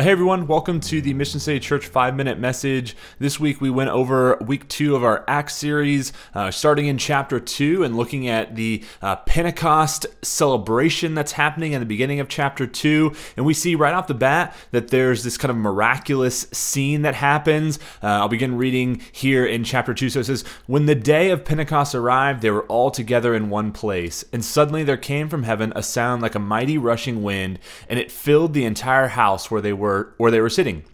Hey everyone, welcome to the Mission City Church 5 Minute Message. This week we went over week 2 of our Acts series, uh, starting in chapter 2 and looking at the uh, Pentecost celebration that's happening in the beginning of chapter 2. And we see right off the bat that there's this kind of miraculous scene that happens. Uh, I'll begin reading here in chapter 2. So it says, When the day of Pentecost arrived, they were all together in one place. And suddenly there came from heaven a sound like a mighty rushing wind, and it filled the entire house where they were were where they were sitting.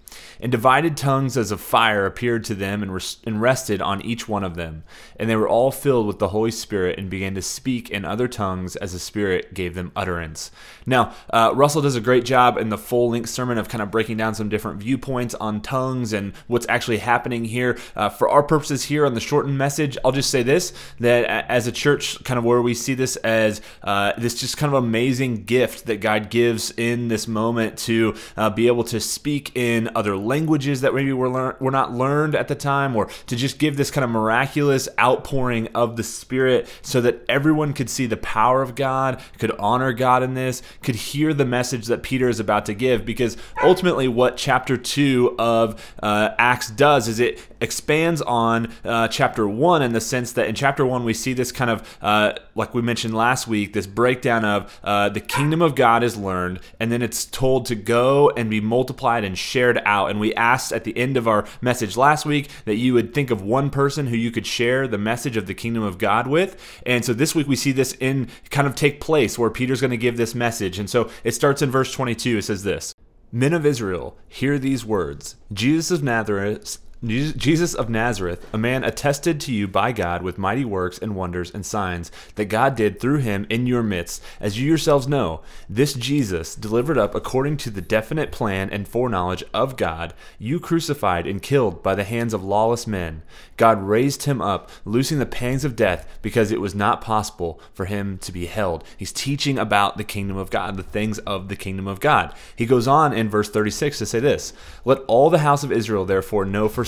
And divided tongues as of fire appeared to them and, and rested on each one of them. And they were all filled with the Holy Spirit and began to speak in other tongues as the Spirit gave them utterance. Now, uh, Russell does a great job in the full length sermon of kind of breaking down some different viewpoints on tongues and what's actually happening here. Uh, for our purposes here on the shortened message, I'll just say this that as a church, kind of where we see this as uh, this just kind of amazing gift that God gives in this moment to uh, be able to speak in other languages that maybe were, lear- were not learned at the time, or to just give this kind of miraculous outpouring of the Spirit so that everyone could see the power of God, could honor God in this, could hear the message that Peter is about to give. Because ultimately, what chapter 2 of uh, Acts does is it expands on uh, chapter 1 in the sense that in chapter 1 we see this kind of, uh, like we mentioned last week, this breakdown of uh, the kingdom of God is learned, and then it's told to go and be multiplied and shared out. And and we asked at the end of our message last week that you would think of one person who you could share the message of the kingdom of God with. And so this week we see this in kind of take place where Peter's going to give this message. And so it starts in verse 22. It says this Men of Israel, hear these words Jesus of Nazareth Jesus of Nazareth, a man attested to you by God with mighty works and wonders and signs that God did through him in your midst, as you yourselves know. This Jesus, delivered up according to the definite plan and foreknowledge of God, you crucified and killed by the hands of lawless men. God raised him up, loosing the pangs of death, because it was not possible for him to be held. He's teaching about the kingdom of God, the things of the kingdom of God. He goes on in verse 36 to say this Let all the house of Israel therefore know for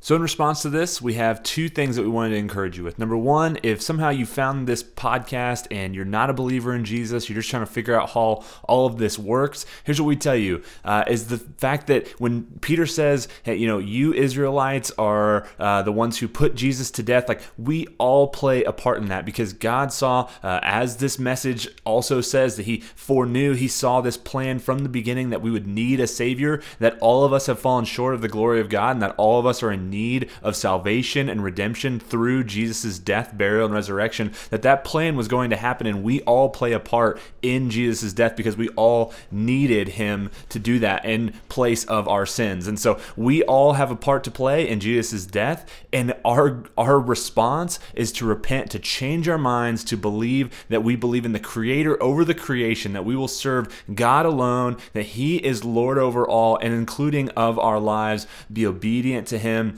So, in response to this, we have two things that we wanted to encourage you with. Number one, if somehow you found this podcast and you're not a believer in Jesus, you're just trying to figure out how all of this works, here's what we tell you uh, is the fact that when Peter says, hey, you know, you Israelites are uh, the ones who put Jesus to death, like we all play a part in that because God saw, uh, as this message also says, that He foreknew, He saw this plan from the beginning that we would need a Savior, that all of us have fallen short of the glory of God, and that all of us are in need of salvation and redemption through Jesus' death, burial, and resurrection, that that plan was going to happen, and we all play a part in Jesus' death because we all needed him to do that in place of our sins. And so we all have a part to play in Jesus' death, and our our response is to repent, to change our minds, to believe that we believe in the Creator over the creation, that we will serve God alone, that He is Lord over all, and including of our lives, be obedient to Him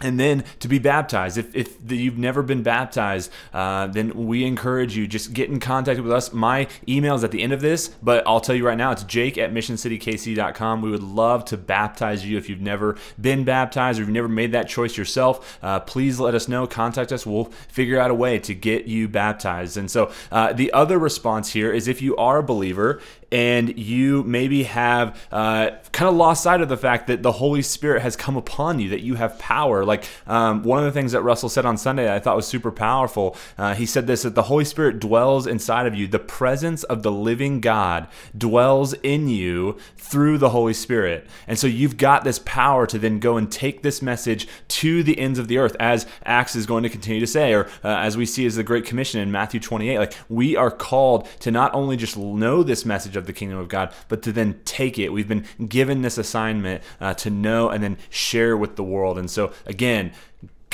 and then to be baptized. If, if you've never been baptized uh, then we encourage you just get in contact with us. My email is at the end of this but i'll tell you right now it's jake at missioncitykc.com we would love to baptize you if you've never been baptized or you've never made that choice yourself. Uh, please let us know contact us. We'll figure out a way to get you baptized. And so uh, the other response here is if you are a believer and you maybe have uh, kind of lost sight of the fact that the Holy Spirit has come upon you, that you have power. Like um, one of the things that Russell said on Sunday I thought was super powerful. Uh, he said this that the Holy Spirit dwells inside of you. The presence of the living God dwells in you through the Holy Spirit. And so you've got this power to then go and take this message to the ends of the earth, as Acts is going to continue to say, or uh, as we see as the Great Commission in Matthew 28. Like we are called to not only just know this message of the kingdom of God, but to then take it. We've been given this assignment uh, to know and then share with the world. And so, again,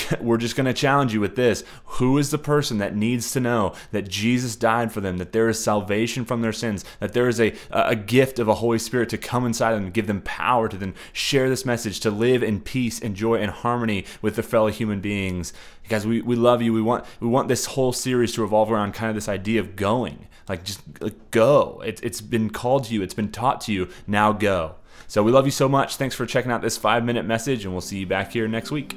we're just going to challenge you with this. Who is the person that needs to know that Jesus died for them, that there is salvation from their sins, that there is a, a gift of a Holy Spirit to come inside them give them power to then share this message, to live in peace and joy and harmony with their fellow human beings? Guys, we, we love you. We want we want this whole series to revolve around kind of this idea of going. Like just like, go. It, it's been called to you. It's been taught to you. Now go. So we love you so much. Thanks for checking out this five minute message, and we'll see you back here next week.